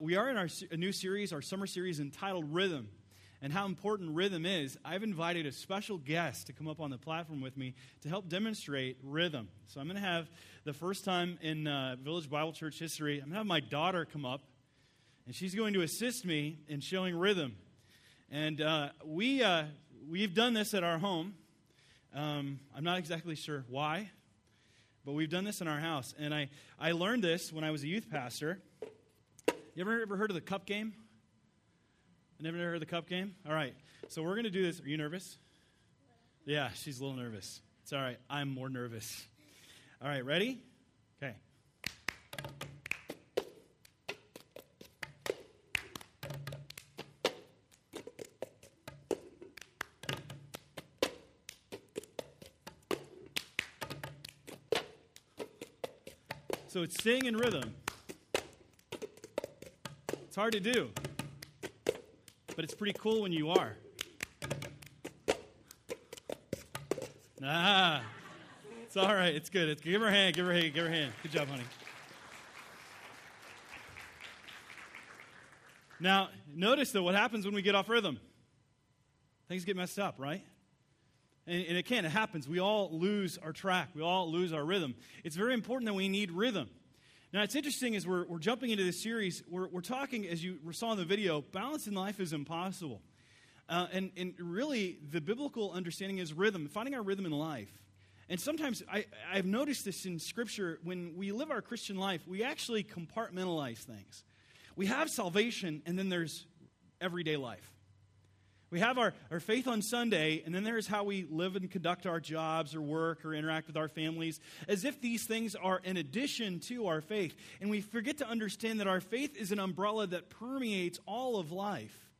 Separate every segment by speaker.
Speaker 1: we are in our a new series, our summer series entitled Rhythm, and how important rhythm is. I've invited a special guest to come up on the platform with me to help demonstrate rhythm. So I'm going to have the first time in uh, Village Bible Church history, I'm going to have my daughter come up, and she's going to assist me in showing rhythm. And uh, we, uh, we've done this at our home. Um, I'm not exactly sure why, but we've done this in our house. And I, I learned this when I was a youth pastor. You ever, ever heard of the cup game? I never heard of the cup game? All right. So we're going to do this. Are you nervous? Yeah, she's a little nervous. It's all right. I'm more nervous. All right, ready? Okay. So it's sing and rhythm. Hard to do, but it's pretty cool when you are. Ah, it's all right. It's good. It's, give her a hand. Give her a hand. Give her a hand. Good job, honey. Now, notice though what happens when we get off rhythm. Things get messed up, right? And, and it can. It happens. We all lose our track. We all lose our rhythm. It's very important that we need rhythm. Now, it's interesting as we're, we're jumping into this series, we're, we're talking, as you saw in the video, balance in life is impossible. Uh, and, and really, the biblical understanding is rhythm, finding our rhythm in life. And sometimes I, I've noticed this in Scripture when we live our Christian life, we actually compartmentalize things. We have salvation, and then there's everyday life. We have our, our faith on Sunday, and then there's how we live and conduct our jobs or work or interact with our families, as if these things are in addition to our faith. And we forget to understand that our faith is an umbrella that permeates all of life.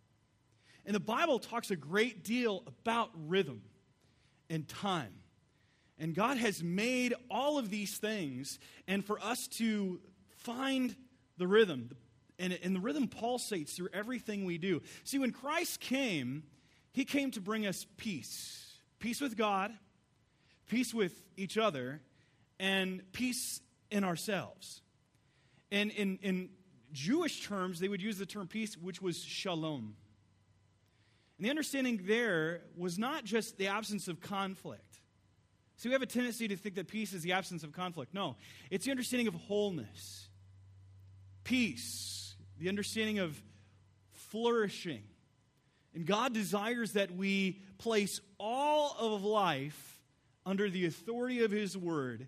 Speaker 1: And the Bible talks a great deal about rhythm and time. And God has made all of these things, and for us to find the rhythm, the and, and the rhythm pulsates through everything we do. See, when Christ came, he came to bring us peace peace with God, peace with each other, and peace in ourselves. And in, in Jewish terms, they would use the term peace, which was shalom. And the understanding there was not just the absence of conflict. See, we have a tendency to think that peace is the absence of conflict. No, it's the understanding of wholeness, peace, the understanding of flourishing. And God desires that we place all of life under the authority of His Word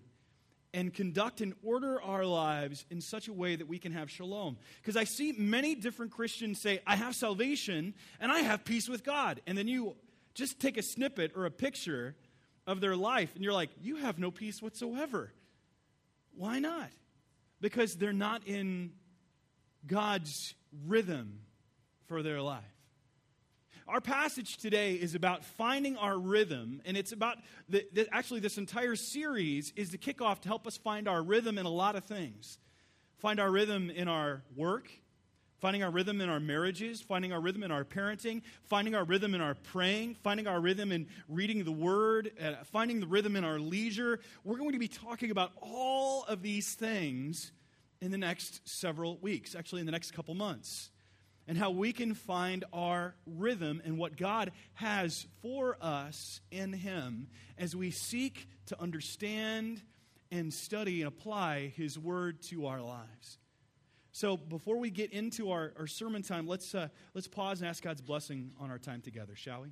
Speaker 1: and conduct and order our lives in such a way that we can have shalom. Because I see many different Christians say, I have salvation and I have peace with God. And then you just take a snippet or a picture of their life and you're like, you have no peace whatsoever. Why not? Because they're not in God's rhythm for their life. Our passage today is about finding our rhythm, and it's about the, the, actually, this entire series is the kickoff to help us find our rhythm in a lot of things. Find our rhythm in our work, finding our rhythm in our marriages, finding our rhythm in our parenting, finding our rhythm in our praying, finding our rhythm in reading the Word, uh, finding the rhythm in our leisure. We're going to be talking about all of these things in the next several weeks, actually, in the next couple months, and how we can find our rhythm and what God has for us in Him as we seek to understand and study and apply His Word to our lives. So, before we get into our, our sermon time, let's, uh, let's pause and ask God's blessing on our time together, shall we?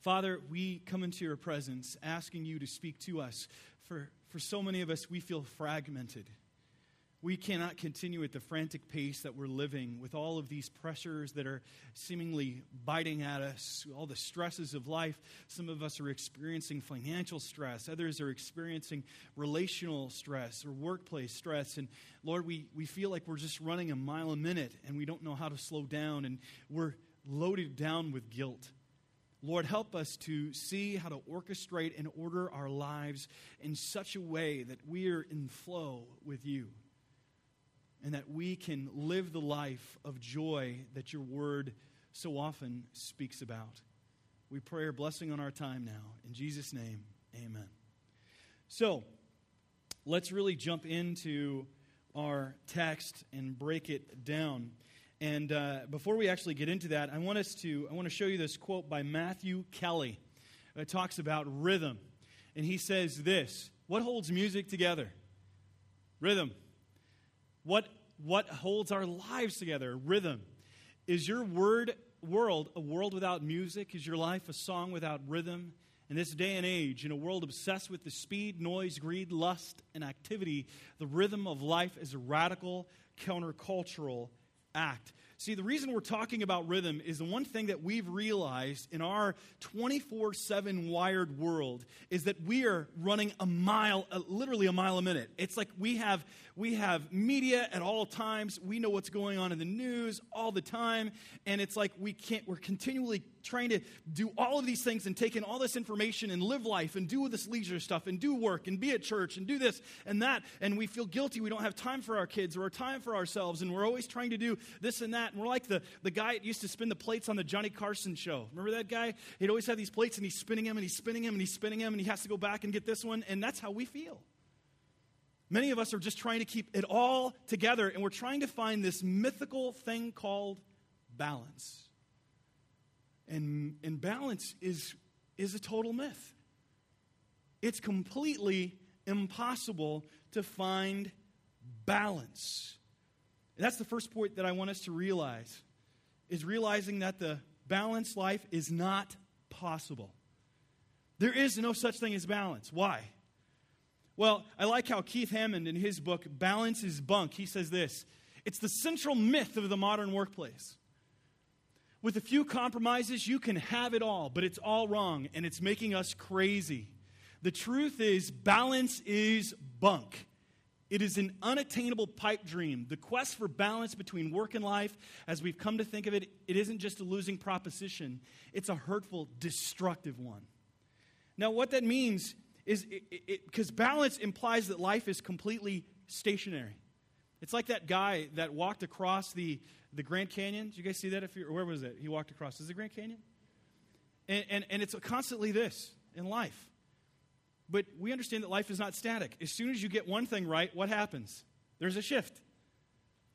Speaker 1: Father, we come into your presence asking you to speak to us. For, for so many of us, we feel fragmented. We cannot continue at the frantic pace that we're living with all of these pressures that are seemingly biting at us, all the stresses of life. Some of us are experiencing financial stress, others are experiencing relational stress or workplace stress. And Lord, we, we feel like we're just running a mile a minute and we don't know how to slow down and we're loaded down with guilt. Lord, help us to see how to orchestrate and order our lives in such a way that we are in flow with you and that we can live the life of joy that your word so often speaks about. We pray a blessing on our time now. In Jesus' name, amen. So, let's really jump into our text and break it down. And uh, before we actually get into that, I want us to I want to show you this quote by Matthew Kelly. It talks about rhythm, and he says this: "What holds music together? Rhythm. What what holds our lives together? Rhythm. Is your word world a world without music? Is your life a song without rhythm? In this day and age, in a world obsessed with the speed, noise, greed, lust, and activity, the rhythm of life is a radical countercultural act. See, the reason we're talking about rhythm is the one thing that we've realized in our 24 7 wired world is that we are running a mile, uh, literally a mile a minute. It's like we have, we have media at all times. We know what's going on in the news all the time. And it's like we can't, we're continually trying to do all of these things and take in all this information and live life and do this leisure stuff and do work and be at church and do this and that. And we feel guilty. We don't have time for our kids or time for ourselves. And we're always trying to do this and that. And we're like the, the guy that used to spin the plates on the Johnny Carson show. Remember that guy? He'd always have these plates and he's spinning them and he's spinning them and he's spinning them and he has to go back and get this one. And that's how we feel. Many of us are just trying to keep it all together and we're trying to find this mythical thing called balance. And, and balance is, is a total myth. It's completely impossible to find balance. And that's the first point that I want us to realize is realizing that the balanced life is not possible. There is no such thing as balance. Why? Well, I like how Keith Hammond in his book Balance is Bunk, he says this. It's the central myth of the modern workplace. With a few compromises, you can have it all, but it's all wrong and it's making us crazy. The truth is, balance is bunk. It is an unattainable pipe dream. The quest for balance between work and life, as we've come to think of it, it isn't just a losing proposition, it's a hurtful, destructive one. Now, what that means is because balance implies that life is completely stationary. It's like that guy that walked across the, the Grand Canyon. Did you guys see that? If you, where was it? He walked across. Is it Grand Canyon? And, and, and it's constantly this in life but we understand that life is not static. As soon as you get one thing right, what happens? There's a shift.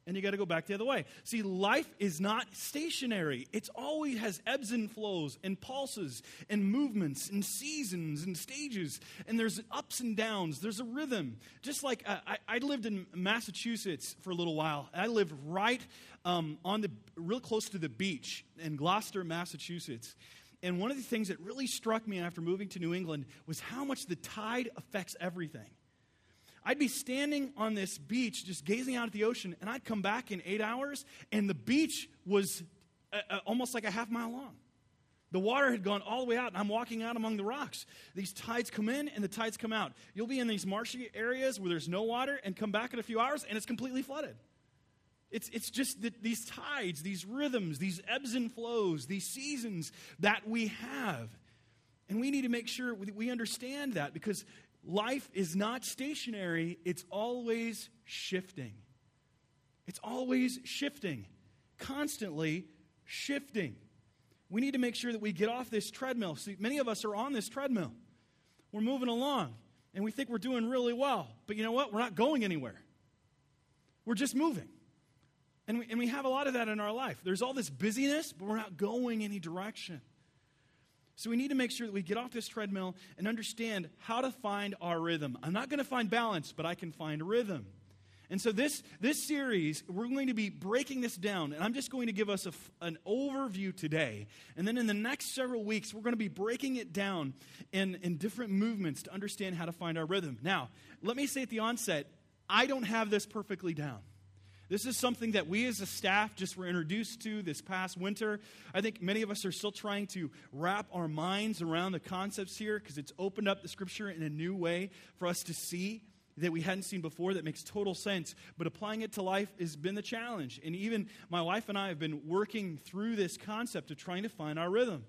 Speaker 1: And you got to go back the other way. See, life is not stationary. It always has ebbs and flows and pulses and movements and seasons and stages. And there's ups and downs. There's a rhythm. Just like uh, I, I, lived in Massachusetts for a little while. I lived right um, on the, real close to the beach in Gloucester, Massachusetts. And one of the things that really struck me after moving to New England was how much the tide affects everything. I'd be standing on this beach just gazing out at the ocean, and I'd come back in eight hours, and the beach was uh, uh, almost like a half mile long. The water had gone all the way out, and I'm walking out among the rocks. These tides come in and the tides come out. You'll be in these marshy areas where there's no water and come back in a few hours, and it's completely flooded. It's, it's just that these tides, these rhythms, these ebbs and flows, these seasons that we have. And we need to make sure that we understand that because life is not stationary, it's always shifting. It's always shifting, constantly shifting. We need to make sure that we get off this treadmill. See, many of us are on this treadmill. We're moving along, and we think we're doing really well. But you know what? We're not going anywhere. We're just moving. And we, and we have a lot of that in our life. There's all this busyness, but we're not going any direction. So we need to make sure that we get off this treadmill and understand how to find our rhythm. I'm not going to find balance, but I can find rhythm. And so this, this series, we're going to be breaking this down, and I'm just going to give us a, an overview today. And then in the next several weeks, we're going to be breaking it down in, in different movements to understand how to find our rhythm. Now, let me say at the onset, I don't have this perfectly down. This is something that we as a staff just were introduced to this past winter. I think many of us are still trying to wrap our minds around the concepts here because it's opened up the scripture in a new way for us to see that we hadn't seen before that makes total sense. But applying it to life has been the challenge. And even my wife and I have been working through this concept of trying to find our rhythm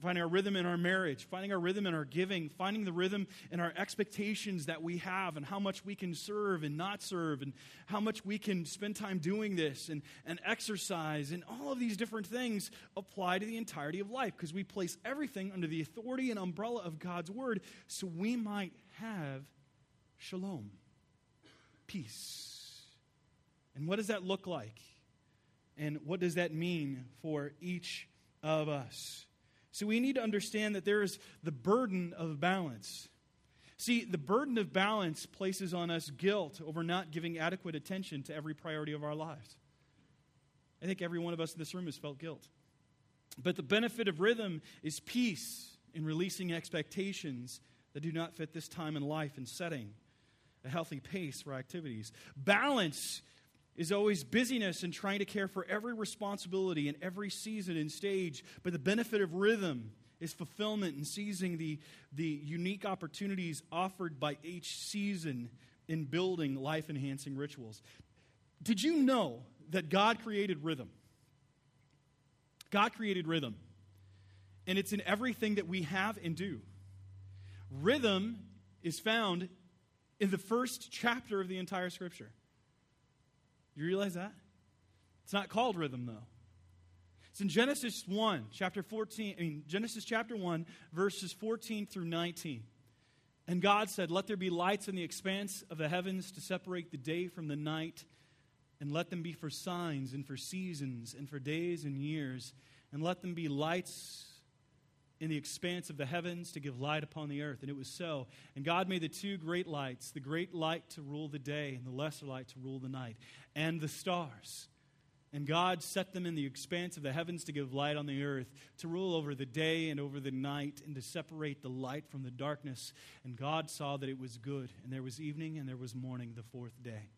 Speaker 1: finding our rhythm in our marriage, finding our rhythm in our giving, finding the rhythm in our expectations that we have and how much we can serve and not serve, and how much we can spend time doing this and, and exercise, and all of these different things apply to the entirety of life because we place everything under the authority and umbrella of God's word so we might have shalom, peace. And what does that look like? And what does that mean for each of us? So we need to understand that there is the burden of balance. See, the burden of balance places on us guilt over not giving adequate attention to every priority of our lives. I think every one of us in this room has felt guilt. But the benefit of rhythm is peace in releasing expectations that do not fit this time in life and setting a healthy pace for activities. Balance is always busyness and trying to care for every responsibility in every season and stage. But the benefit of rhythm is fulfillment and seizing the, the unique opportunities offered by each season in building life enhancing rituals. Did you know that God created rhythm? God created rhythm, and it's in everything that we have and do. Rhythm is found in the first chapter of the entire scripture. You realize that? It's not called rhythm, though. It's in Genesis 1, chapter 14, I mean, Genesis chapter 1, verses 14 through 19. And God said, Let there be lights in the expanse of the heavens to separate the day from the night, and let them be for signs and for seasons and for days and years, and let them be lights in the expanse of the heavens to give light upon the earth. And it was so. And God made the two great lights the great light to rule the day, and the lesser light to rule the night, and the stars. And God set them in the expanse of the heavens to give light on the earth, to rule over the day and over the night, and to separate the light from the darkness. And God saw that it was good. And there was evening and there was morning the fourth day.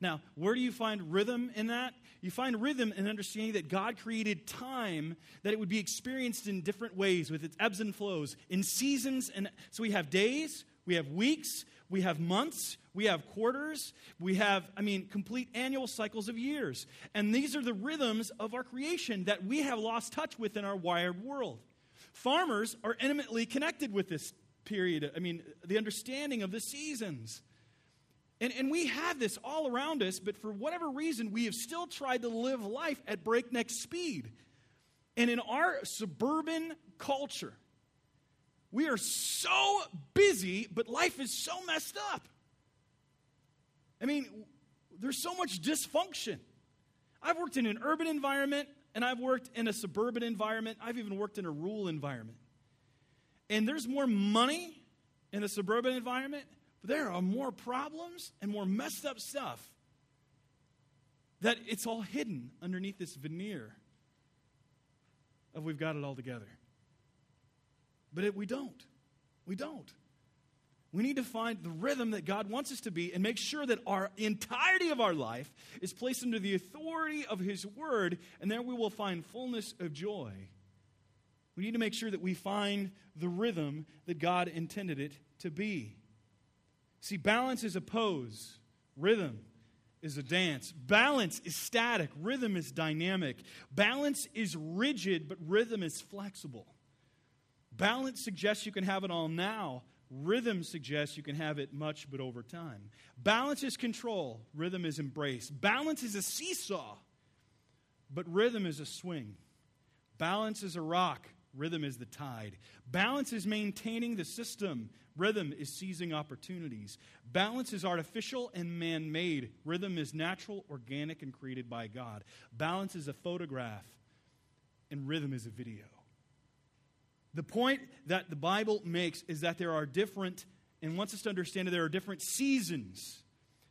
Speaker 1: Now, where do you find rhythm in that? You find rhythm in understanding that God created time that it would be experienced in different ways with its ebbs and flows, in seasons. And so we have days, we have weeks, we have months, we have quarters, we have, I mean, complete annual cycles of years. And these are the rhythms of our creation that we have lost touch with in our wired world. Farmers are intimately connected with this period, I mean, the understanding of the seasons. And, and we have this all around us, but for whatever reason, we have still tried to live life at breakneck speed. And in our suburban culture, we are so busy, but life is so messed up. I mean, there's so much dysfunction. I've worked in an urban environment and I've worked in a suburban environment. I've even worked in a rural environment. And there's more money in the suburban environment but there are more problems and more messed up stuff that it's all hidden underneath this veneer of we've got it all together. But it, we don't. We don't. We need to find the rhythm that God wants us to be and make sure that our entirety of our life is placed under the authority of His Word, and there we will find fullness of joy. We need to make sure that we find the rhythm that God intended it to be. See, balance is a pose, rhythm is a dance. Balance is static, rhythm is dynamic. Balance is rigid, but rhythm is flexible. Balance suggests you can have it all now. Rhythm suggests you can have it much, but over time. Balance is control. Rhythm is embrace. Balance is a seesaw, but rhythm is a swing. Balance is a rock. Rhythm is the tide. Balance is maintaining the system. Rhythm is seizing opportunities. Balance is artificial and man made. Rhythm is natural, organic, and created by God. Balance is a photograph, and rhythm is a video. The point that the Bible makes is that there are different, and wants us to understand that there are different seasons.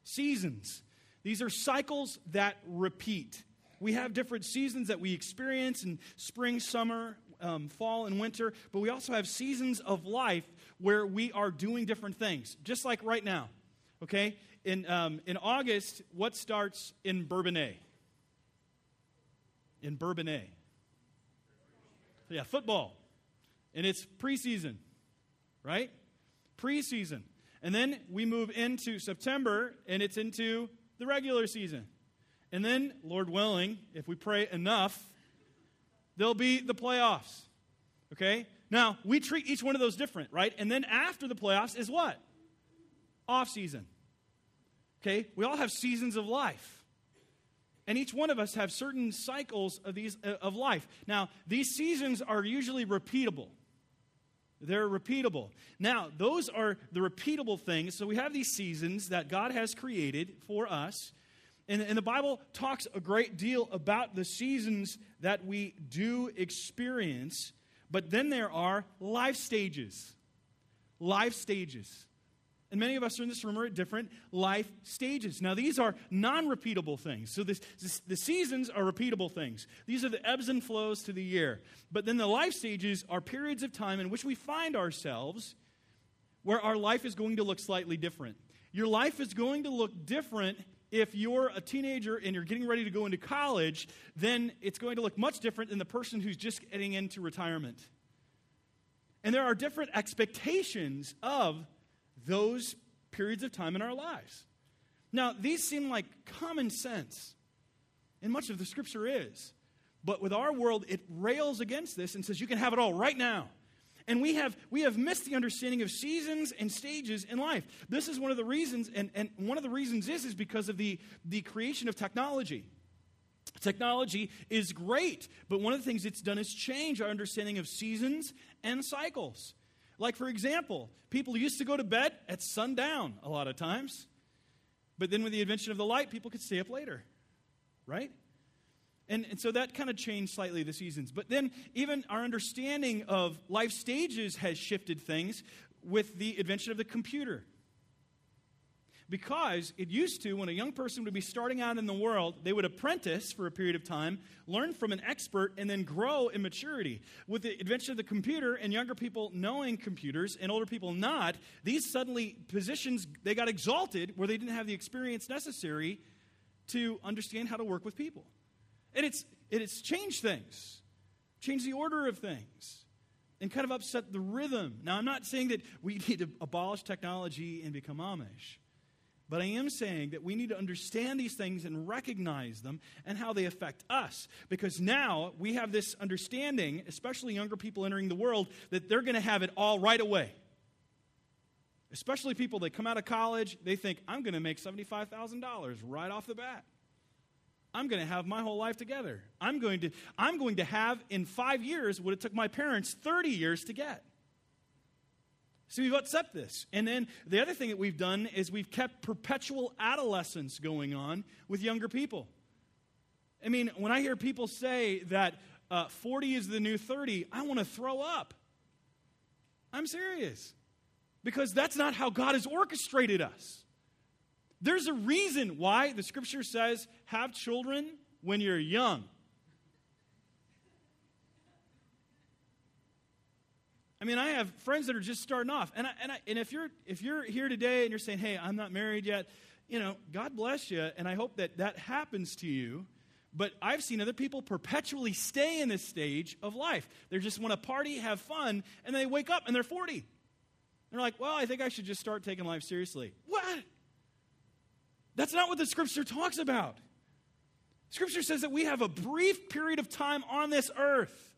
Speaker 1: Seasons. These are cycles that repeat. We have different seasons that we experience in spring, summer, um, fall, and winter, but we also have seasons of life where we are doing different things, just like right now. Okay? In, um, in August, what starts in Bourbonnais? In Bourbonnais. Yeah, football. And it's preseason, right? Preseason. And then we move into September, and it's into the regular season. And then, Lord willing, if we pray enough, there'll be the playoffs. Okay? Now, we treat each one of those different, right? And then after the playoffs is what? Off season. Okay? We all have seasons of life. And each one of us have certain cycles of these uh, of life. Now, these seasons are usually repeatable. They're repeatable. Now, those are the repeatable things. So we have these seasons that God has created for us. And, and the Bible talks a great deal about the seasons that we do experience, but then there are life stages. Life stages. And many of us in this room are at different life stages. Now, these are non repeatable things. So, this, this, the seasons are repeatable things. These are the ebbs and flows to the year. But then the life stages are periods of time in which we find ourselves where our life is going to look slightly different. Your life is going to look different if you're a teenager and you're getting ready to go into college, then it's going to look much different than the person who's just getting into retirement. And there are different expectations of those periods of time in our lives. Now, these seem like common sense, and much of the scripture is. But with our world, it rails against this and says you can have it all right now. And we have, we have missed the understanding of seasons and stages in life. This is one of the reasons, and, and one of the reasons is, is because of the, the creation of technology. Technology is great, but one of the things it's done is change our understanding of seasons and cycles. Like, for example, people used to go to bed at sundown a lot of times, but then with the invention of the light, people could stay up later, right? And, and so that kind of changed slightly the seasons. But then even our understanding of life stages has shifted things with the invention of the computer. Because it used to, when a young person would be starting out in the world, they would apprentice for a period of time, learn from an expert, and then grow in maturity. With the invention of the computer and younger people knowing computers and older people not, these suddenly positions, they got exalted where they didn't have the experience necessary to understand how to work with people. And it's, it's changed things, changed the order of things, and kind of upset the rhythm. Now, I'm not saying that we need to abolish technology and become Amish. But I am saying that we need to understand these things and recognize them and how they affect us. Because now we have this understanding, especially younger people entering the world, that they're going to have it all right away. Especially people that come out of college, they think, I'm going to make $75,000 right off the bat. I'm going to have my whole life together. I'm going to, I'm going to have in five years what it took my parents 30 years to get. So we've upset this. And then the other thing that we've done is we've kept perpetual adolescence going on with younger people. I mean, when I hear people say that uh, 40 is the new 30, I want to throw up. I'm serious. Because that's not how God has orchestrated us. There's a reason why the scripture says, have children when you're young. I mean, I have friends that are just starting off. And, I, and, I, and if, you're, if you're here today and you're saying, hey, I'm not married yet, you know, God bless you. And I hope that that happens to you. But I've seen other people perpetually stay in this stage of life. They just want to party, have fun, and they wake up and they're 40. They're like, well, I think I should just start taking life seriously. What? That's not what the scripture talks about. Scripture says that we have a brief period of time on this earth.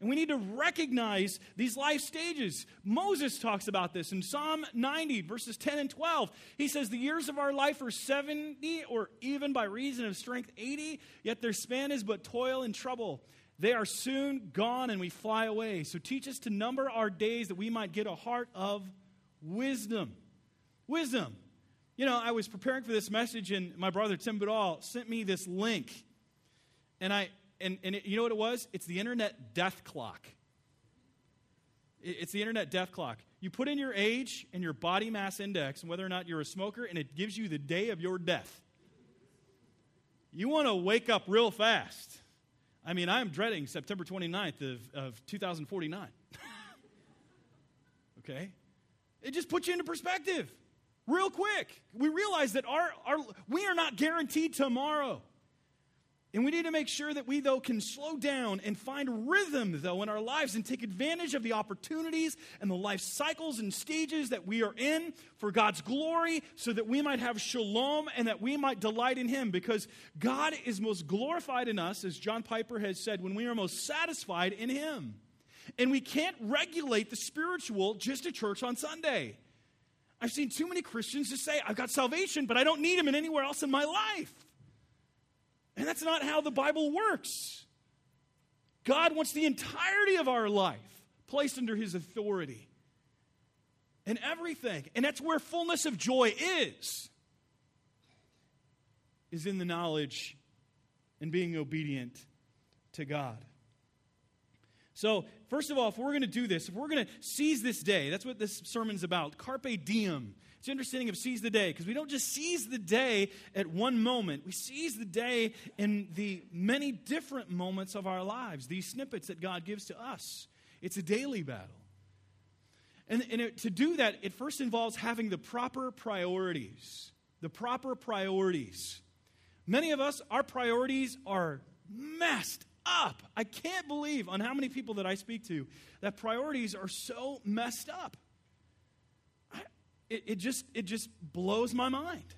Speaker 1: And we need to recognize these life stages. Moses talks about this in Psalm 90, verses 10 and 12. He says, The years of our life are 70, or even by reason of strength 80, yet their span is but toil and trouble. They are soon gone and we fly away. So teach us to number our days that we might get a heart of wisdom. Wisdom. You know, I was preparing for this message, and my brother Tim Badal sent me this link. And I, and, and it, you know what it was? It's the internet death clock. It, it's the internet death clock. You put in your age and your body mass index and whether or not you're a smoker, and it gives you the day of your death. You want to wake up real fast. I mean, I'm dreading September 29th of, of 2049. okay? It just puts you into perspective real quick. We realize that our, our, we are not guaranteed tomorrow. And we need to make sure that we, though, can slow down and find rhythm, though, in our lives and take advantage of the opportunities and the life cycles and stages that we are in for God's glory so that we might have shalom and that we might delight in Him. Because God is most glorified in us, as John Piper has said, when we are most satisfied in Him. And we can't regulate the spiritual just at church on Sunday. I've seen too many Christians just say, I've got salvation, but I don't need Him in anywhere else in my life. And that's not how the Bible works. God wants the entirety of our life placed under his authority and everything. And that's where fullness of joy is. is in the knowledge and being obedient to God. So, first of all, if we're going to do this, if we're going to seize this day, that's what this sermon's about. Carpe diem. It's understanding of seize the day, because we don't just seize the day at one moment. We seize the day in the many different moments of our lives, these snippets that God gives to us. It's a daily battle. And, and it, to do that, it first involves having the proper priorities. The proper priorities. Many of us, our priorities are messed up. I can't believe on how many people that I speak to that priorities are so messed up. I, it, it, just, it just blows my mind.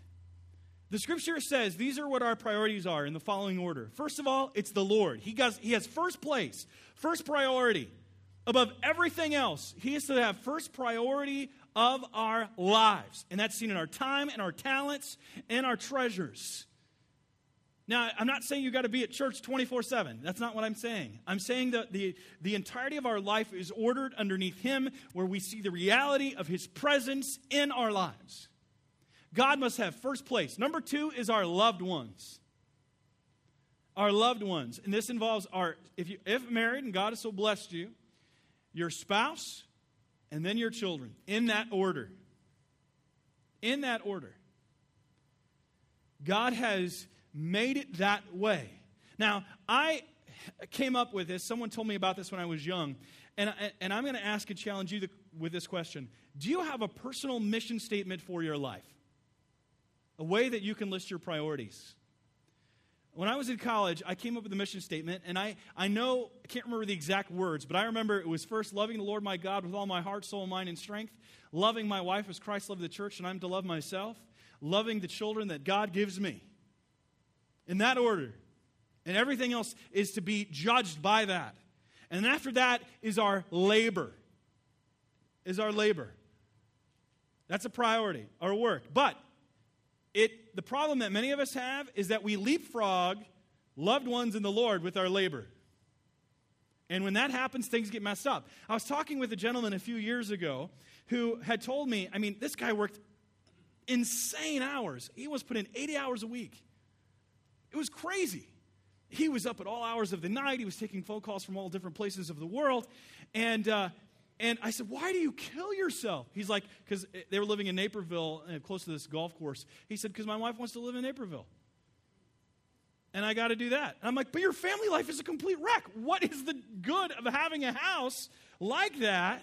Speaker 1: The scripture says these are what our priorities are in the following order. First of all, it's the Lord. He, has, he has first place, first priority. Above everything else, He is to have first priority of our lives. And that's seen in our time and our talents and our treasures. Now, I'm not saying you got to be at church 24 7. That's not what I'm saying. I'm saying that the, the entirety of our life is ordered underneath Him, where we see the reality of His presence in our lives. God must have first place. Number two is our loved ones. Our loved ones. And this involves our, if you if married and God has so blessed you, your spouse, and then your children, in that order. In that order. God has made it that way. Now, I came up with this. Someone told me about this when I was young. And, and I'm going to ask and challenge you the, with this question Do you have a personal mission statement for your life? A way that you can list your priorities? When I was in college, I came up with a mission statement, and I, I know, I can't remember the exact words, but I remember it was first loving the Lord my God with all my heart, soul, mind, and strength, loving my wife as Christ loved the church, and I'm to love myself, loving the children that God gives me in that order. And everything else is to be judged by that. And after that is our labor. Is our labor. That's a priority, our work. But it the problem that many of us have is that we leapfrog loved ones in the Lord with our labor. And when that happens, things get messed up. I was talking with a gentleman a few years ago who had told me, I mean, this guy worked insane hours. He was put in 80 hours a week. It was crazy. He was up at all hours of the night. He was taking phone calls from all different places of the world. And, uh, and I said, Why do you kill yourself? He's like, Because they were living in Naperville, uh, close to this golf course. He said, Because my wife wants to live in Naperville. And I got to do that. And I'm like, But your family life is a complete wreck. What is the good of having a house like that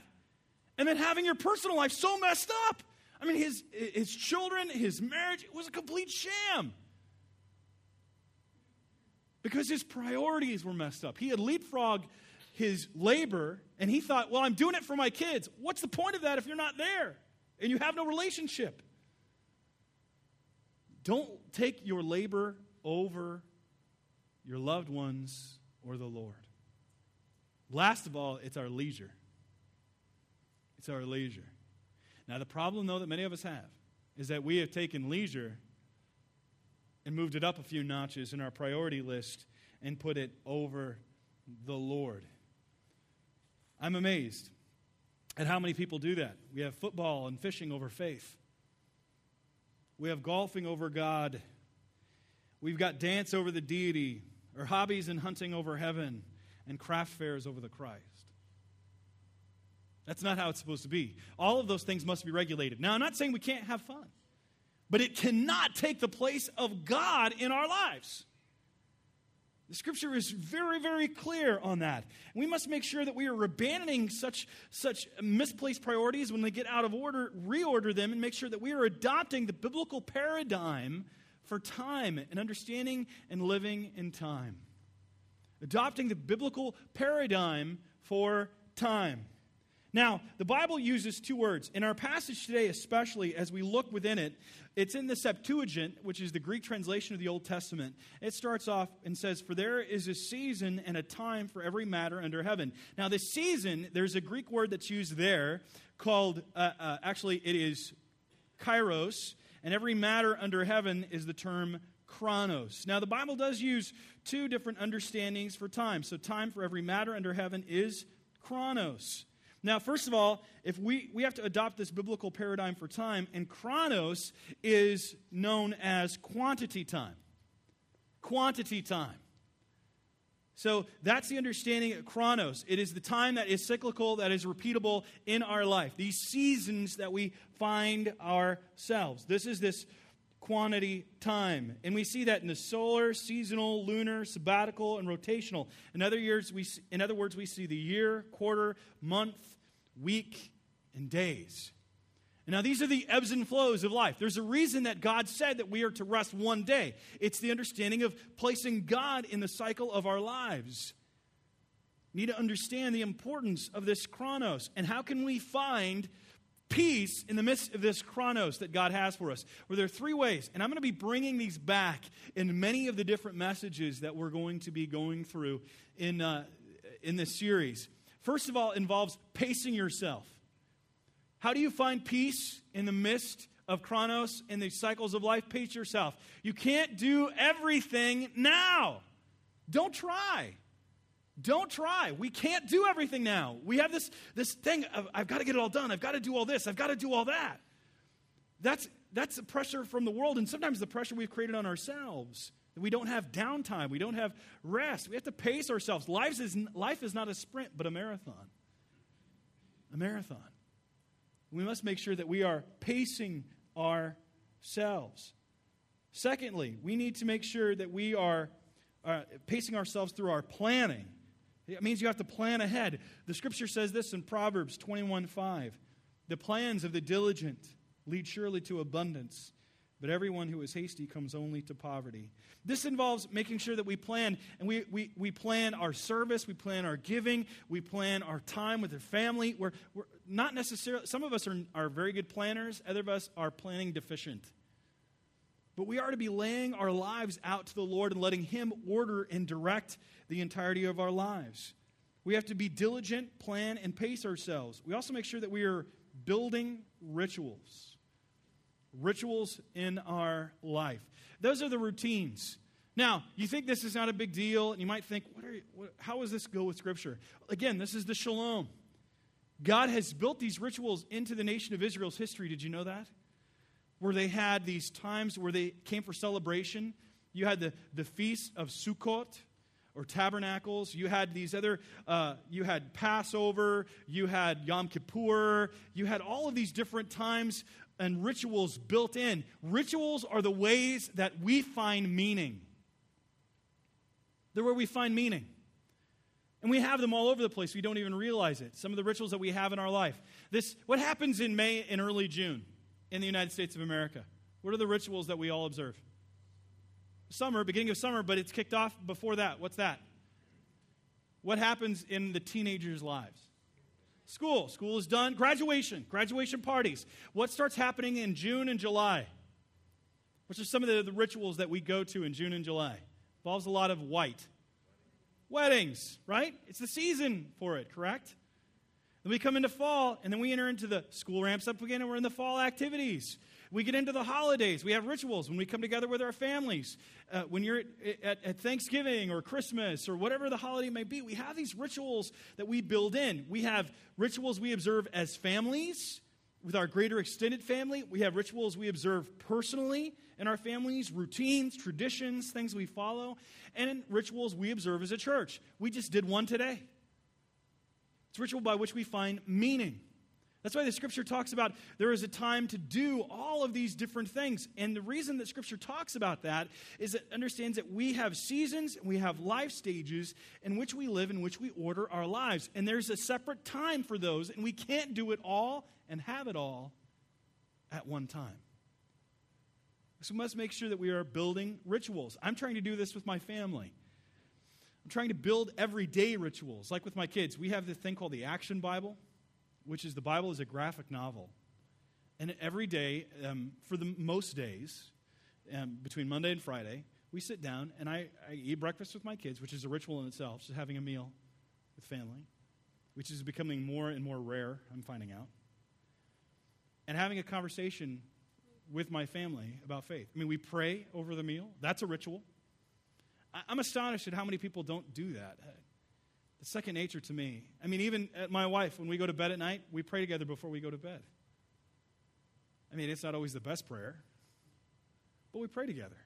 Speaker 1: and then having your personal life so messed up? I mean, his, his children, his marriage, it was a complete sham because his priorities were messed up. He had leapfrogged his labor and he thought, well, I'm doing it for my kids. What's the point of that if you're not there and you have no relationship? Don't take your labor over your loved ones or the Lord. Last of all, it's our leisure. It's our leisure. Now, the problem, though, that many of us have is that we have taken leisure and moved it up a few notches in our priority list and put it over the Lord. I'm amazed at how many people do that. We have football and fishing over faith. We have golfing over God. We've got dance over the deity, or hobbies and hunting over heaven, and craft fairs over the Christ. That's not how it's supposed to be. All of those things must be regulated. Now, I'm not saying we can't have fun but it cannot take the place of God in our lives. The scripture is very, very clear on that. We must make sure that we are abandoning such, such misplaced priorities when they get out of order, reorder them, and make sure that we are adopting the biblical paradigm for time and understanding and living in time. Adopting the biblical paradigm for time. Now, the Bible uses two words. In our passage today, especially as we look within it, it's in the Septuagint, which is the Greek translation of the Old Testament. It starts off and says, For there is a season and a time for every matter under heaven. Now, the season, there's a Greek word that's used there called, uh, uh, actually, it is kairos, and every matter under heaven is the term chronos. Now, the Bible does use two different understandings for time. So, time for every matter under heaven is chronos. Now, first of all, if we, we have to adopt this biblical paradigm for time, and chronos is known as quantity time. quantity time. So that's the understanding of chronos. It is the time that is cyclical, that is repeatable in our life. These seasons that we find ourselves. This is this quantity time. And we see that in the solar, seasonal, lunar, sabbatical, and rotational. In other, years, we, in other words, we see the year, quarter, month, week, and days. And now, these are the ebbs and flows of life. There's a reason that God said that we are to rest one day. It's the understanding of placing God in the cycle of our lives. Need to understand the importance of this chronos. And how can we find peace in the midst of this chronos that God has for us. Where there are three ways, and I'm going to be bringing these back in many of the different messages that we're going to be going through in, uh, in this series. First of all, involves pacing yourself. How do you find peace in the midst of chronos and the cycles of life? Pace yourself. You can't do everything now. Don't try. Don't try. We can't do everything now. We have this, this thing of, I've got to get it all done. I've got to do all this. I've got to do all that. That's, that's the pressure from the world, and sometimes the pressure we've created on ourselves. We don't have downtime. We don't have rest. We have to pace ourselves. Life is, life is not a sprint, but a marathon. A marathon. We must make sure that we are pacing ourselves. Secondly, we need to make sure that we are uh, pacing ourselves through our planning. It means you have to plan ahead. The scripture says this in Proverbs 21 5. The plans of the diligent lead surely to abundance, but everyone who is hasty comes only to poverty. This involves making sure that we plan, and we, we, we plan our service, we plan our giving, we plan our time with our family. We're, we're not necessarily, some of us are, are very good planners, other of us are planning deficient. But we are to be laying our lives out to the Lord and letting Him order and direct the entirety of our lives. We have to be diligent, plan, and pace ourselves. We also make sure that we are building rituals. Rituals in our life. Those are the routines. Now, you think this is not a big deal, and you might think, what you, what, how does this go with Scripture? Again, this is the shalom. God has built these rituals into the nation of Israel's history. Did you know that? Where they had these times where they came for celebration. You had the, the feast of Sukkot or tabernacles. You had these other, uh, you had Passover, you had Yom Kippur, you had all of these different times and rituals built in. Rituals are the ways that we find meaning. They're where we find meaning. And we have them all over the place. We don't even realize it. Some of the rituals that we have in our life. This, what happens in May and early June? In the United States of America? What are the rituals that we all observe? Summer, beginning of summer, but it's kicked off before that. What's that? What happens in the teenagers' lives? School. School is done. Graduation. Graduation parties. What starts happening in June and July? Which are some of the, the rituals that we go to in June and July? Involves a lot of white. Weddings, right? It's the season for it, correct? We come into fall, and then we enter into the school ramps up again, and we're in the fall activities. We get into the holidays. We have rituals when we come together with our families. Uh, when you're at, at, at, Thanksgiving or Christmas or whatever the holiday may be, we have these rituals that we build in. We have rituals we observe as families with our greater extended family. We have rituals we observe personally in our families, routines, traditions, things we follow, and rituals we observe as a church. We just did one today. It's ritual by which we find meaning. That's why the scripture talks about there is a time to do all of these different things. And the reason that scripture talks about that is it understands that we have seasons, and we have life stages in which we live, in which we order our lives. And there's a separate time for those, and we can't do it all and have it all at one time. So we must make sure that we are building rituals. I'm trying to do this with my family. I'm trying to build everyday rituals. Like with my kids, we have this thing called the Action Bible, which is the Bible is a graphic novel. And every day, um, for the most days, um, between Monday and Friday, we sit down and I, I, eat breakfast with my kids, which is a ritual in itself, just having a meal with family, which is becoming more and more rare, I'm finding out. And having a conversation with my family about faith. I mean, we pray over the meal, that's a ritual. I'm astonished at how many people don't do that. Uh, it's second nature to me. I mean, even at my wife, when we go to bed at night, we pray together before we go to bed. I mean, it's not always the best prayer, but we pray together.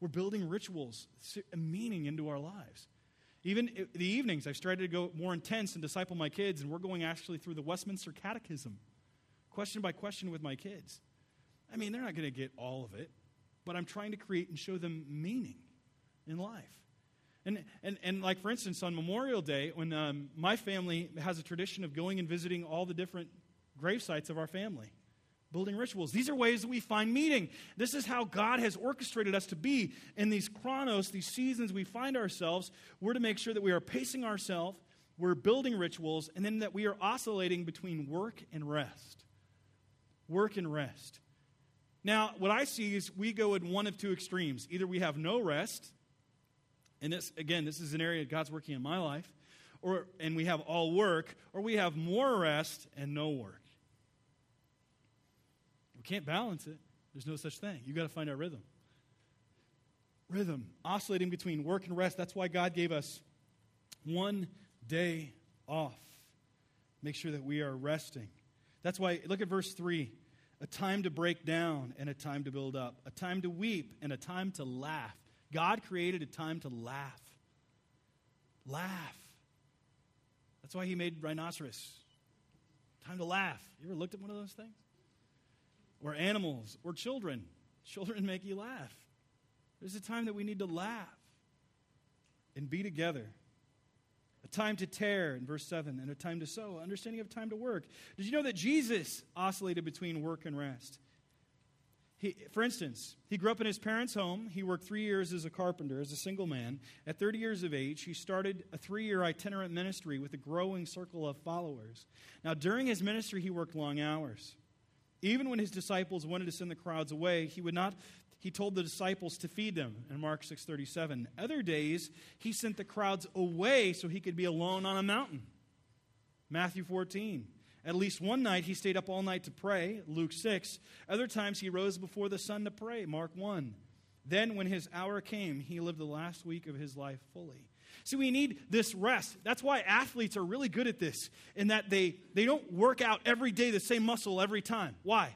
Speaker 1: We're building rituals, meaning into our lives. Even the evenings, I've started to go more intense and disciple my kids, and we're going actually through the Westminster Catechism, question by question with my kids. I mean, they're not going to get all of it, but I'm trying to create and show them meaning in life. And, and, and like, for instance, on Memorial Day, when um, my family has a tradition of going and visiting all the different grave sites of our family, building rituals. These are ways that we find meaning. This is how God has orchestrated us to be in these chronos, these seasons we find ourselves. We're to make sure that we are pacing ourselves, we're building rituals, and then that we are oscillating between work and rest. Work and rest. Now, what I see is we go in one of two extremes. Either we have no rest, and this, again, this is an area God's working in my life, or, and we have all work, or we have more rest and no work. We can't balance it. There's no such thing. You've got to find our rhythm. Rhythm, oscillating between work and rest. That's why God gave us one day off. Make sure that we are resting. That's why, look at verse 3 a time to break down and a time to build up, a time to weep and a time to laugh. God created a time to laugh. Laugh. That's why he made rhinoceros. Time to laugh. You ever looked at one of those things? Or animals or children. Children make you laugh. There's a time that we need to laugh and be together. A time to tear in verse 7 and a time to sow. Understanding of time to work. Did you know that Jesus oscillated between work and rest? He, for instance, he grew up in his parents' home. He worked three years as a carpenter, as a single man. At 30 years of age, he started a three year itinerant ministry with a growing circle of followers. Now, during his ministry, he worked long hours. Even when his disciples wanted to send the crowds away, he would not he told the disciples to feed them in Mark 6:37. Other days, he sent the crowds away so he could be alone on a mountain. Matthew 14. At least one night he stayed up all night to pray, Luke 6. Other times he rose before the sun to pray, Mark 1. Then when his hour came, he lived the last week of his life fully. See, we need this rest. That's why athletes are really good at this, in that they, they don't work out every day the same muscle every time. Why?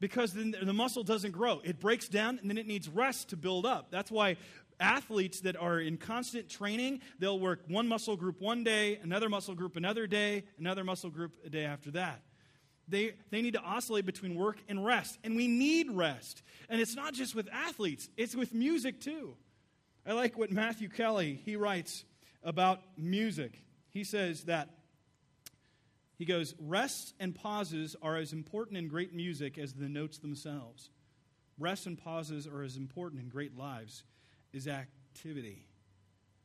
Speaker 1: Because then the muscle doesn't grow. It breaks down and then it needs rest to build up. That's why athletes that are in constant training, they'll work one muscle group one day, another muscle group another day, another muscle group a day after that. They, they need to oscillate between work and rest. And we need rest. And it's not just with athletes, it's with music too. I like what Matthew Kelly, he writes about music. He says that he goes, rests and pauses are as important in great music as the notes themselves. Rests and pauses are as important in great lives as activity.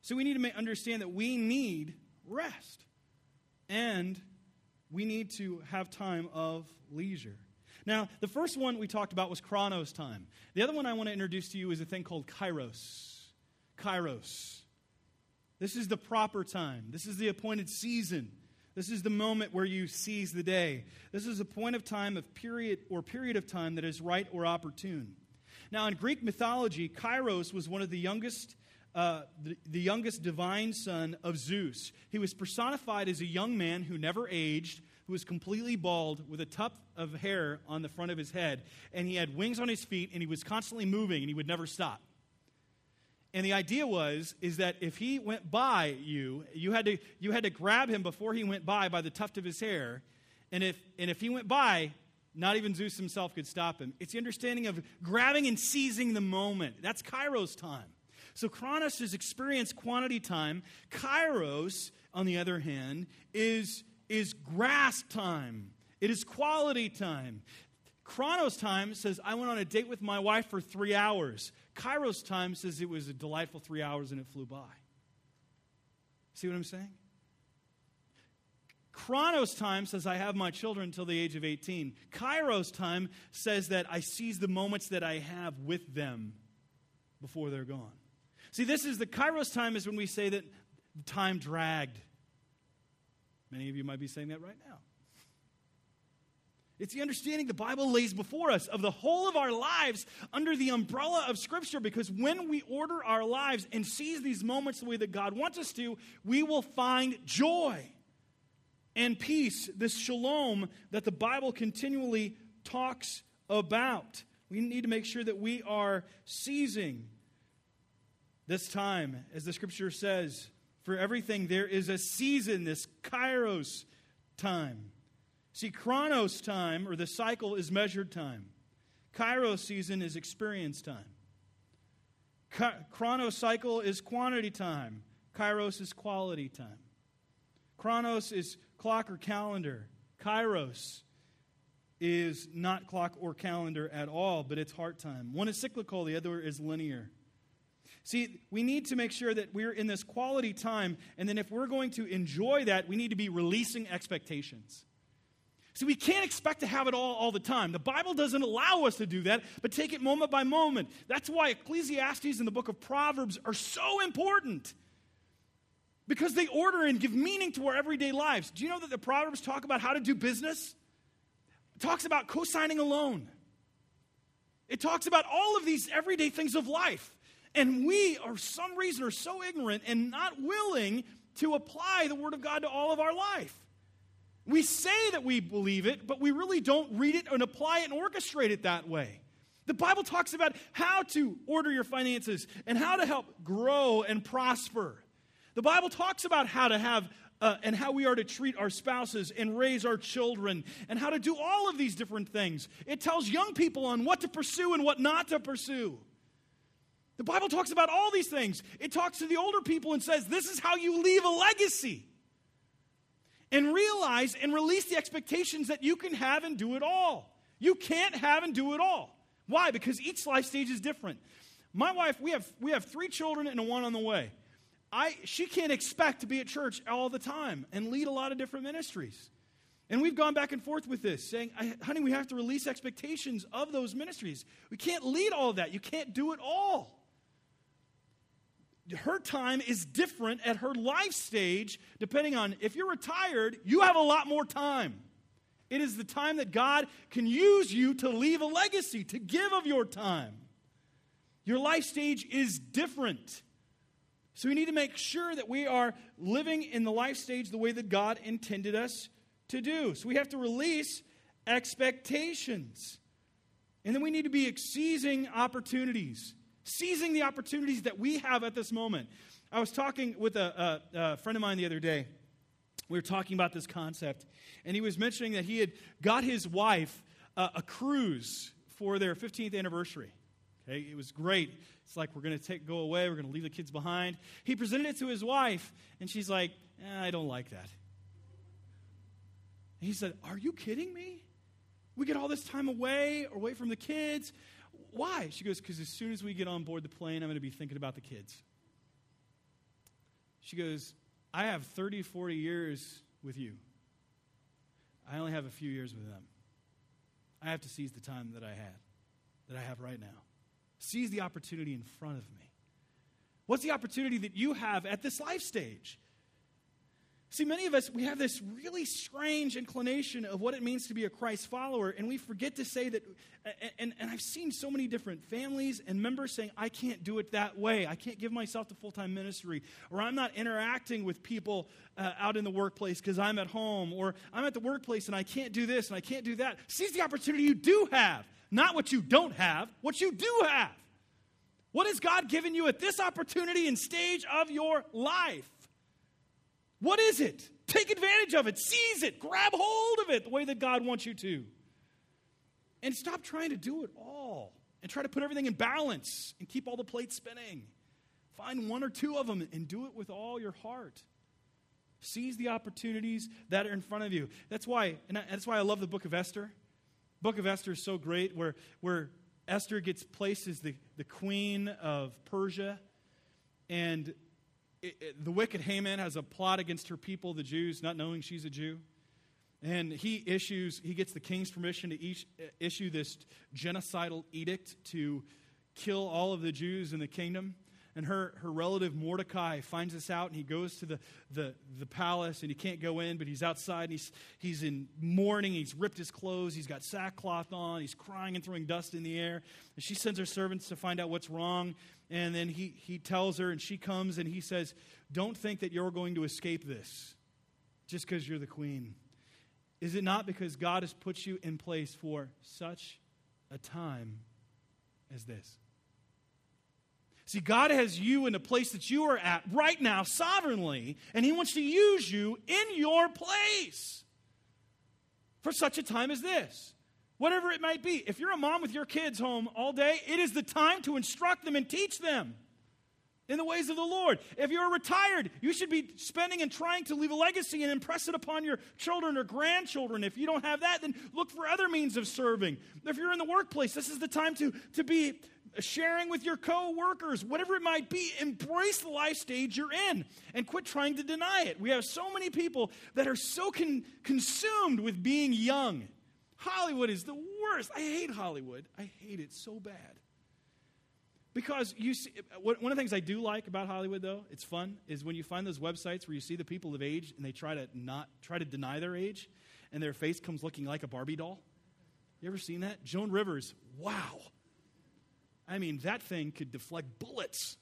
Speaker 1: So we need to understand that we need rest. And we need to have time of leisure. Now, the first one we talked about was chronos time. The other one I want to introduce to you is a thing called kairos kairos. This is the proper time. This is the appointed season. This is the moment where you seize the day. This is a point of time of period or period of time that is right or opportune. Now, in Greek mythology, Kairos was one of the youngest, uh, the, the youngest divine son of Zeus. He was personified as a young man who never aged, who was completely bald with a tuft of hair on the front of his head, and he had wings on his feet, and he was constantly moving, and he would never stop. And the idea was is that if he went by you, you had to you had to grab him before he went by by the tuft of his hair. And if and if he went by, not even Zeus himself could stop him. It's the understanding of grabbing and seizing the moment. That's Kairos time. So Chronos is experience quantity time. Kairos, on the other hand, is, is grasp time. It is quality time. Chronos time says, I went on a date with my wife for three hours. Kairos time says it was a delightful three hours and it flew by. See what I'm saying? Chronos time says I have my children until the age of 18. Kairos time says that I seize the moments that I have with them before they're gone. See, this is the Kairos time is when we say that time dragged. Many of you might be saying that right now. It's the understanding the Bible lays before us of the whole of our lives under the umbrella of Scripture because when we order our lives and seize these moments the way that God wants us to, we will find joy and peace, this shalom that the Bible continually talks about. We need to make sure that we are seizing this time, as the scripture says, for everything there is a season, this kairos time. See, chronos time, or the cycle, is measured time. Kairos season is experience time. Chronos cycle is quantity time. Kairos is quality time. Chronos is clock or calendar. Kairos is not clock or calendar at all, but it's heart time. One is cyclical, the other is linear. See, we need to make sure that we're in this quality time, and then if we're going to enjoy that, we need to be releasing expectations. See, we can't expect to have it all all the time. The Bible doesn't allow us to do that, but take it moment by moment. That's why Ecclesiastes and the book of Proverbs are so important. Because they order and give meaning to our everyday lives. Do you know that the Proverbs talk about how to do business? It talks about co signing a loan. It talks about all of these everyday things of life. And we, for some reason, are so ignorant and not willing to apply the Word of God to all of our life. We say that we believe it, but we really don't read it and apply it and orchestrate it that way. The Bible talks about how to order your finances and how to help grow and prosper. The Bible talks about how to have uh, and how we are to treat our spouses and raise our children and how to do all of these different things. It tells young people on what to pursue and what not to pursue. The Bible talks about all these things. It talks to the older people and says, This is how you leave a legacy and realize and release the expectations that you can have and do it all. You can't have and do it all. Why? Because each life stage is different. My wife, we have, we have three children and one on the way. I, she can't expect to be at church all the time and lead a lot of different ministries. And we've gone back and forth with this, saying, honey, we have to release expectations of those ministries. We can't lead all that. You can't do it all her time is different at her life stage, depending on if you're retired, you have a lot more time. It is the time that God can use you to leave a legacy, to give of your time. Your life stage is different. So we need to make sure that we are living in the life stage the way that God intended us to do. So we have to release expectations. And then we need to be seizing opportunities seizing the opportunities that we have at this moment. I was talking with a, a, a friend of mine the other day. We were talking about this concept, and he was mentioning that he had got his wife uh, a cruise for their 15th anniversary. Okay, it was great. It's like we're going to take go away. We're going to leave the kids behind. He presented it to his wife, and she's like, eh, "I don't like that." And he said, "Are you kidding me? We get all this time away, away from the kids. Why? She goes, Because as soon as we get on board the plane, I'm going to be thinking about the kids. She goes, I have 30, 40 years with you. I only have a few years with them. I have to seize the time that I had, that I have right now. Seize the opportunity in front of me. What's the opportunity that you have at this life stage? See, many of us, we have this really strange inclination of what it means to be a Christ follower, and we forget to say that. And, and I've seen so many different families and members saying, I can't do it that way. I can't give myself to full time ministry, or I'm not interacting with people uh, out in the workplace because I'm at home, or I'm at the workplace and I can't do this and I can't do that. Seize the opportunity you do have, not what you don't have, what you do have. What has God given you at this opportunity and stage of your life? What is it? Take advantage of it, seize it, grab hold of it the way that God wants you to. And stop trying to do it all and try to put everything in balance and keep all the plates spinning. Find one or two of them and do it with all your heart. Seize the opportunities that are in front of you. That's why, and that's why I love the book of Esther. Book of Esther is so great where, where Esther gets placed as the, the queen of Persia. And it, it, the wicked Haman has a plot against her people, the Jews, not knowing she's a Jew. And he issues, he gets the king's permission to each, uh, issue this genocidal edict to kill all of the Jews in the kingdom. And her, her relative Mordecai finds this out and he goes to the, the, the palace and he can't go in, but he's outside and he's, he's in mourning. He's ripped his clothes. He's got sackcloth on. He's crying and throwing dust in the air. And she sends her servants to find out what's wrong. And then he, he tells her, and she comes and he says, Don't think that you're going to escape this just because you're the queen. Is it not because God has put you in place for such a time as this. See, God has you in a place that you are at right now sovereignly, and He wants to use you in your place for such a time as this. Whatever it might be. If you're a mom with your kids home all day, it is the time to instruct them and teach them in the ways of the Lord. If you're retired, you should be spending and trying to leave a legacy and impress it upon your children or grandchildren. If you don't have that, then look for other means of serving. If you're in the workplace, this is the time to, to be sharing with your co-workers, whatever it might be, embrace the life stage you're in and quit trying to deny it. We have so many people that are so con- consumed with being young. Hollywood is the worst. I hate Hollywood. I hate it so bad. Because you see, one of the things I do like about Hollywood, though, it's fun, is when you find those websites where you see the people of age and they try to not try to deny their age, and their face comes looking like a Barbie doll. You ever seen that? Joan Rivers, wow. I mean, that thing could deflect bullets.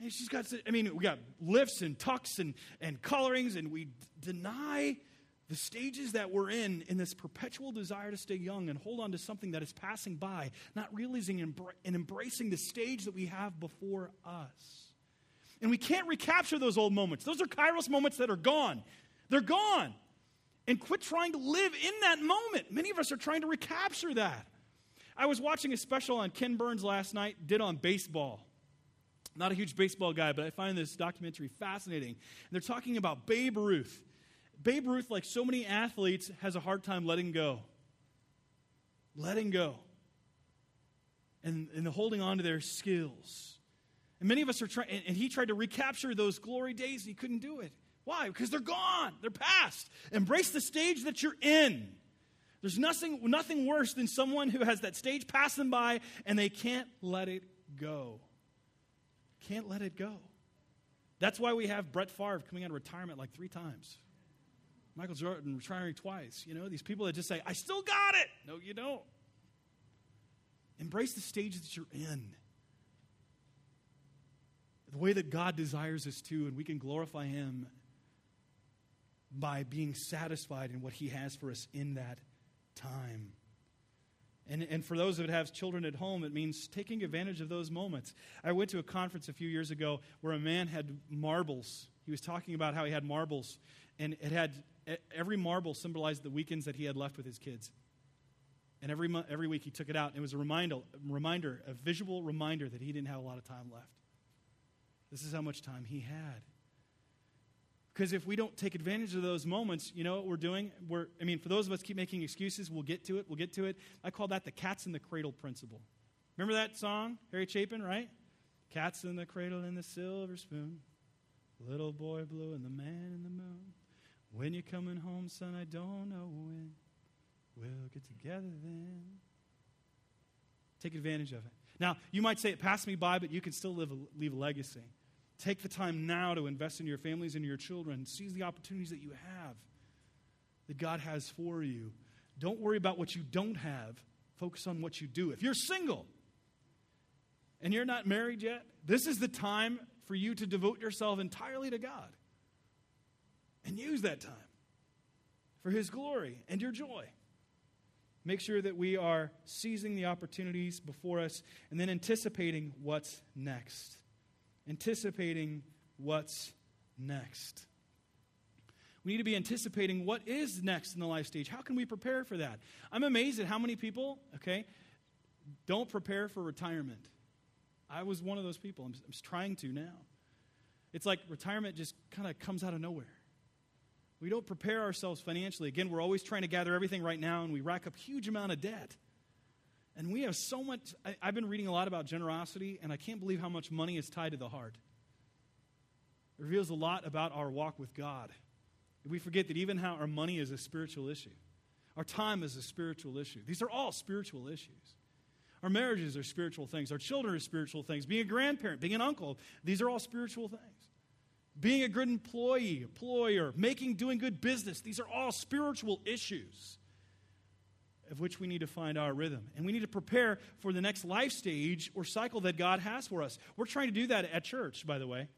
Speaker 1: And she's got, I mean, we got lifts and tucks and, and colorings, and we deny the stages that we're in in this perpetual desire to stay young and hold on to something that is passing by, not realizing and embracing the stage that we have before us. And we can't recapture those old moments. Those are kairos moments that are gone. They're gone. And quit trying to live in that moment. Many of us are trying to recapture that. I was watching a special on Ken Burns last night, did on baseball. Not a huge baseball guy, but I find this documentary fascinating. And they're talking about Babe Ruth. Babe Ruth, like so many athletes, has a hard time letting go. Letting go. And, and holding on to their skills. And many of us are trying, and, and he tried to recapture those glory days, and he couldn't do it. Why? Because they're gone, they're past. Embrace the stage that you're in. There's nothing, nothing worse than someone who has that stage pass them by and they can't let it go. Can't let it go. That's why we have Brett Favre coming out of retirement like three times. Michael Jordan retiring twice. You know, these people that just say, I still got it. No, you don't. Embrace the stage that you're in. The way that God desires us to, and we can glorify Him by being satisfied in what He has for us in that time. And, and for those that have children at home, it means taking advantage of those moments. I went to a conference a few years ago where a man had marbles. He was talking about how he had marbles, and it had every marble symbolized the weekends that he had left with his kids. And every, every week he took it out, and it was a reminder, reminder, a visual reminder that he didn't have a lot of time left. This is how much time he had. Because if we don't take advantage of those moments, you know what we're doing? We're, I mean, for those of us keep making excuses, we'll get to it, we'll get to it. I call that the cats in the cradle principle. Remember that song, Harry Chapin, right? Cats in the cradle and the silver spoon, little boy blue and the man in the moon. When you're coming home, son, I don't know when. We'll get together then. Take advantage of it. Now, you might say it passed me by, but you can still live a, leave a legacy. Take the time now to invest in your families and your children. Seize the opportunities that you have, that God has for you. Don't worry about what you don't have. Focus on what you do. If you're single and you're not married yet, this is the time for you to devote yourself entirely to God and use that time for His glory and your joy. Make sure that we are seizing the opportunities before us and then anticipating what's next anticipating what's next. We need to be anticipating what is next in the life stage. How can we prepare for that? I'm amazed at how many people, okay, don't prepare for retirement. I was one of those people. I'm, I'm trying to now. It's like retirement just kind of comes out of nowhere. We don't prepare ourselves financially. Again, we're always trying to gather everything right now, and we rack up huge amount of debt. And we have so much. I, have been reading a lot about generosity, and I can't believe how much money is tied to the heart. It reveals a lot about our walk with God. We forget that even how our money is a spiritual issue, our time is a spiritual issue. These are all spiritual issues. Our marriages are spiritual things. Our children are spiritual things. Being a grandparent, being an uncle, these are all spiritual things. Being a good employee, employer, making, doing good business, these are all spiritual issues of which we need to find our rhythm. And we need to prepare for the next life stage or cycle that God has for us. We're trying to do that at church, by the way.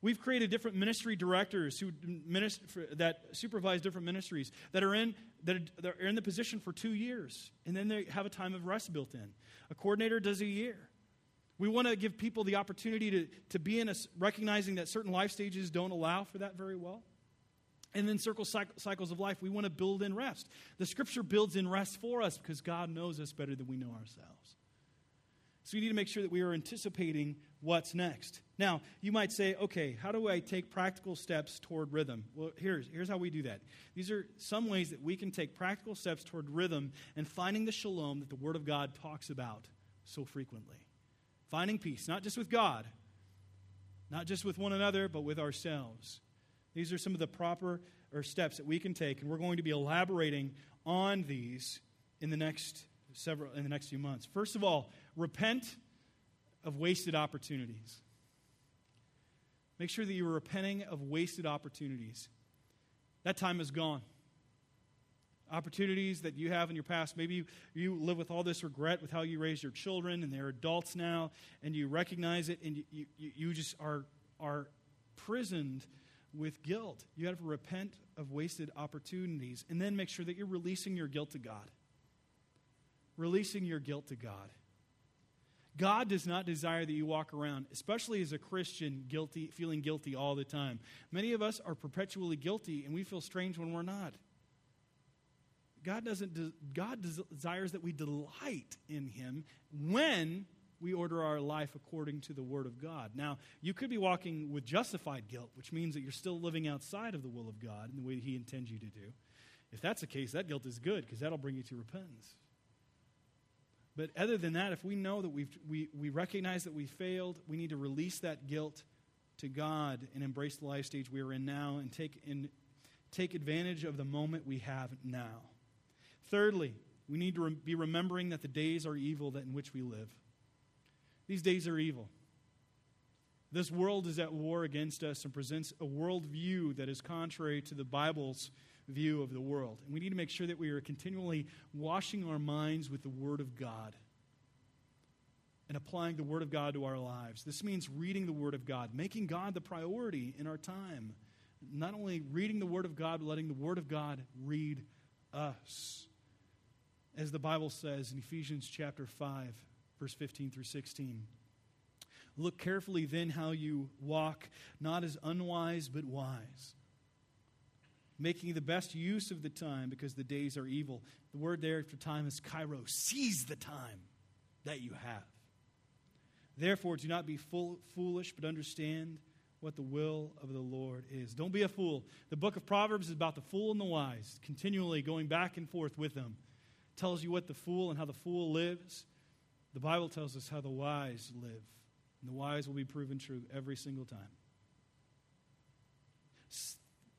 Speaker 1: We've created different ministry directors who minister, that supervise different ministries that are in that are in the position for two years, and then they have a time of rest built in. A coordinator does a year. We want to give people the opportunity to, to be in a, recognizing that certain life stages don't allow for that very well. And then circle cycles of life, we want to build in rest. The scripture builds in rest for us because God knows us better than we know ourselves. So we need to make sure that we are anticipating what's next. Now, you might say, okay, how do I take practical steps toward rhythm? Well, here's, here's how we do that. These are some ways that we can take practical steps toward rhythm and finding the shalom that the Word of God talks about so frequently. Finding peace, not just with God, not just with one another, but with ourselves. These are some of the proper or steps that we can take, and we're going to be elaborating on these in the next several in the next few months. First of all, repent of wasted opportunities. Make sure that you are repenting of wasted opportunities. That time is gone. Opportunities that you have in your past. Maybe you, you live with all this regret with how you raised your children, and they're adults now, and you recognize it, and you, you, you just are, are prisoned with guilt. You have to repent of wasted opportunities, and then make sure that you're releasing your guilt to God. Releasing your guilt to God. God does not desire that you walk around, especially as a Christian, guilty, feeling guilty all the time. Many of us are perpetually guilty, and we feel strange when we're not. God doesn't. De- God desires that we delight in Him when we order our life according to the Word of God. Now, you could be walking with justified guilt, which means that you're still living outside of the will of God in the way that He intends you to do. If that's the case, that guilt is good because that'll bring you to repentance. But other than that, if we know that we've, we, we recognize that we failed, we need to release that guilt to God and embrace the life stage we are in now and take, in, take advantage of the moment we have now. Thirdly, we need to re- be remembering that the days are evil that in which we live. These days are evil. This world is at war against us and presents a worldview that is contrary to the Bible's view of the world. And we need to make sure that we are continually washing our minds with the Word of God and applying the Word of God to our lives. This means reading the Word of God, making God the priority in our time. Not only reading the Word of God, but letting the Word of God read us. As the Bible says in Ephesians chapter 5, verse 15 through 16. Look carefully then how you walk, not as unwise, but wise making the best use of the time because the days are evil. The word there for time is kairos. Seize the time that you have. Therefore, do not be full, foolish, but understand what the will of the Lord is. Don't be a fool. The book of Proverbs is about the fool and the wise, continually going back and forth with them. It tells you what the fool and how the fool lives. The Bible tells us how the wise live. And the wise will be proven true every single time.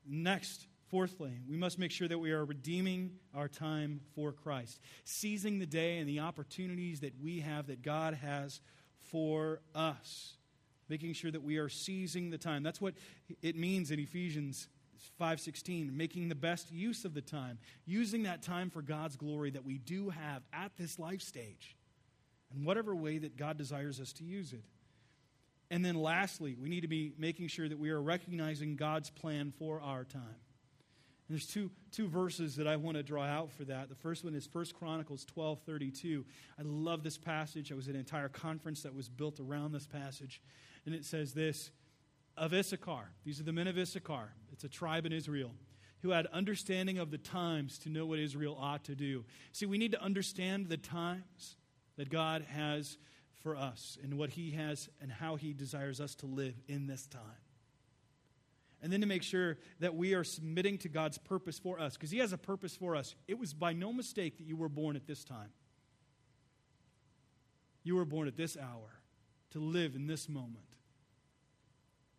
Speaker 1: Next, Fourthly, we must make sure that we are redeeming our time for Christ, seizing the day and the opportunities that we have that God has for us. Making sure that we are seizing the time. That's what it means in Ephesians 5:16, making the best use of the time, using that time for God's glory that we do have at this life stage. In whatever way that God desires us to use it. And then lastly, we need to be making sure that we are recognizing God's plan for our time. And there's two, two verses that I want to draw out for that. The first one is 1 Chronicles 12 32. I love this passage. I was at an entire conference that was built around this passage. And it says this Of Issachar, these are the men of Issachar, it's a tribe in Israel, who had understanding of the times to know what Israel ought to do. See, we need to understand the times that God has for us and what He has and how He desires us to live in this time and then to make sure that we are submitting to God's purpose for us, because He has a purpose for us. It was by no mistake that you were born at this time. You were born at this hour to live in this moment.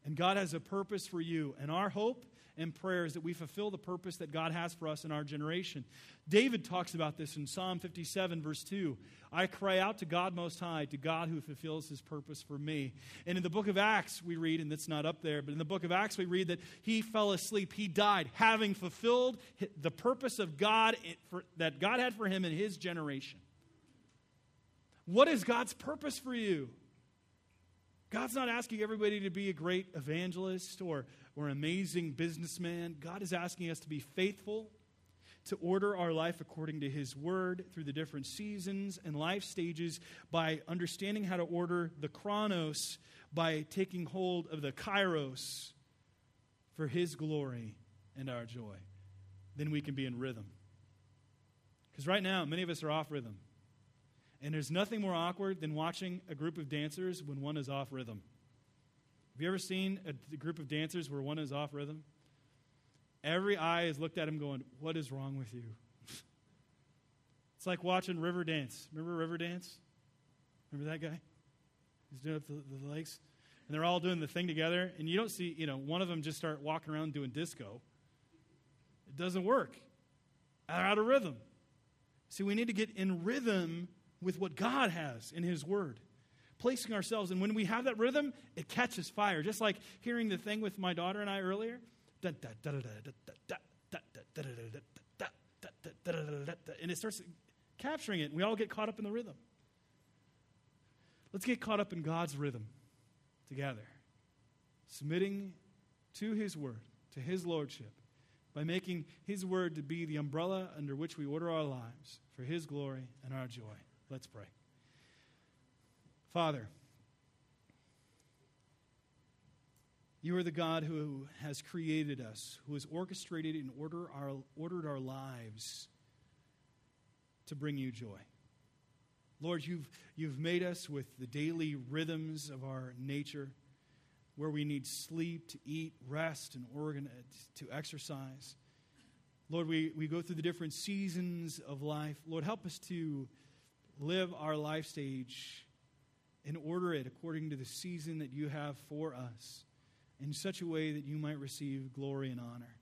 Speaker 1: And God has a purpose for you. And our hope and prayer is that we fulfill the purpose that God has for us in our generation. David talks about this in Psalm 57, verse 2. I cry out to God Most High, to God who fulfills his purpose for me. And in the book of Acts, we read, and that's not up there, but in the book of Acts, we read that he fell asleep. He died, having fulfilled the purpose of God eh, that God had for him in his generation. What is God's purpose for you? God's not asking everybody to be a great evangelist or, or amazing businessman. God is asking us to be faithful, to order our life according to His word through the different seasons and life stages by understanding how to order the chronos, by taking hold of the kairos for His glory and our joy. Then we can be in rhythm. Because right now, many of us are off rhythm. And there's nothing more awkward than watching a group of dancers when one is off rhythm. Have you ever seen a group of dancers where one is off rhythm? Every eye is looked at him going, What is wrong with you? it's like watching Riverdance. Remember Riverdance? Remember that guy? He's doing up the, the legs. And they're all doing the thing together. And you don't see, you know, one of them just start walking around doing disco. It doesn't work. They're out of rhythm. See, we need to get in rhythm with what God has in His Word. Placing ourselves, and when we have that rhythm, it catches fire. Just like hearing the thing with my daughter and I earlier. And it starts capturing it, and we all get caught up in the rhythm. Let's get caught up in God's rhythm together, submitting to His Word, to His Lordship, by making His Word to be the umbrella under which we order our lives for His glory and our joy. Let's pray. Father, you are the God who has created us, who has orchestrated and order our, ordered our lives to bring you joy. Lord, you've, you've made us with the daily rhythms of our nature where we need sleep, to eat, rest, and organ, to exercise. Lord, we, we go through the different seasons of life. Lord, help us to live our life stage and order it according to the season that you have for us in such a way that you might receive glory and honor.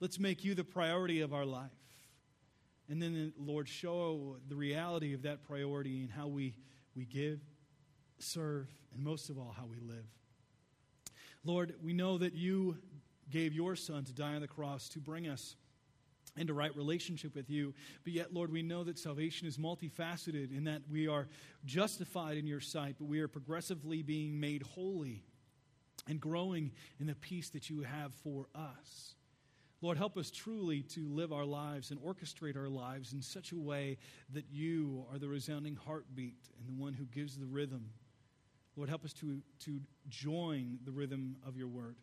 Speaker 1: Let's make you the priority of our life. And then, Lord, show the reality of that priority in how we, we give, serve, and most of all, how we live. Lord, we know that you gave your Son to die on the cross to bring us into right relationship with you. But yet, Lord, we know that salvation is multifaceted in that we are justified in your sight, but we are progressively being made holy and growing in the peace that you have for us. Lord, help us truly to live our lives and orchestrate our lives in such a way that you are the resounding heartbeat and the one who gives the rhythm. Lord, help us to, to join the rhythm of your word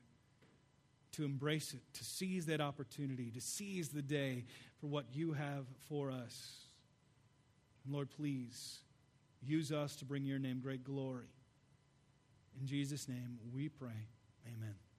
Speaker 1: to embrace it, to seize that opportunity, to seize the day for what you have for us. And Lord, please use us to bring your name great glory. In Jesus' name we pray. Amen.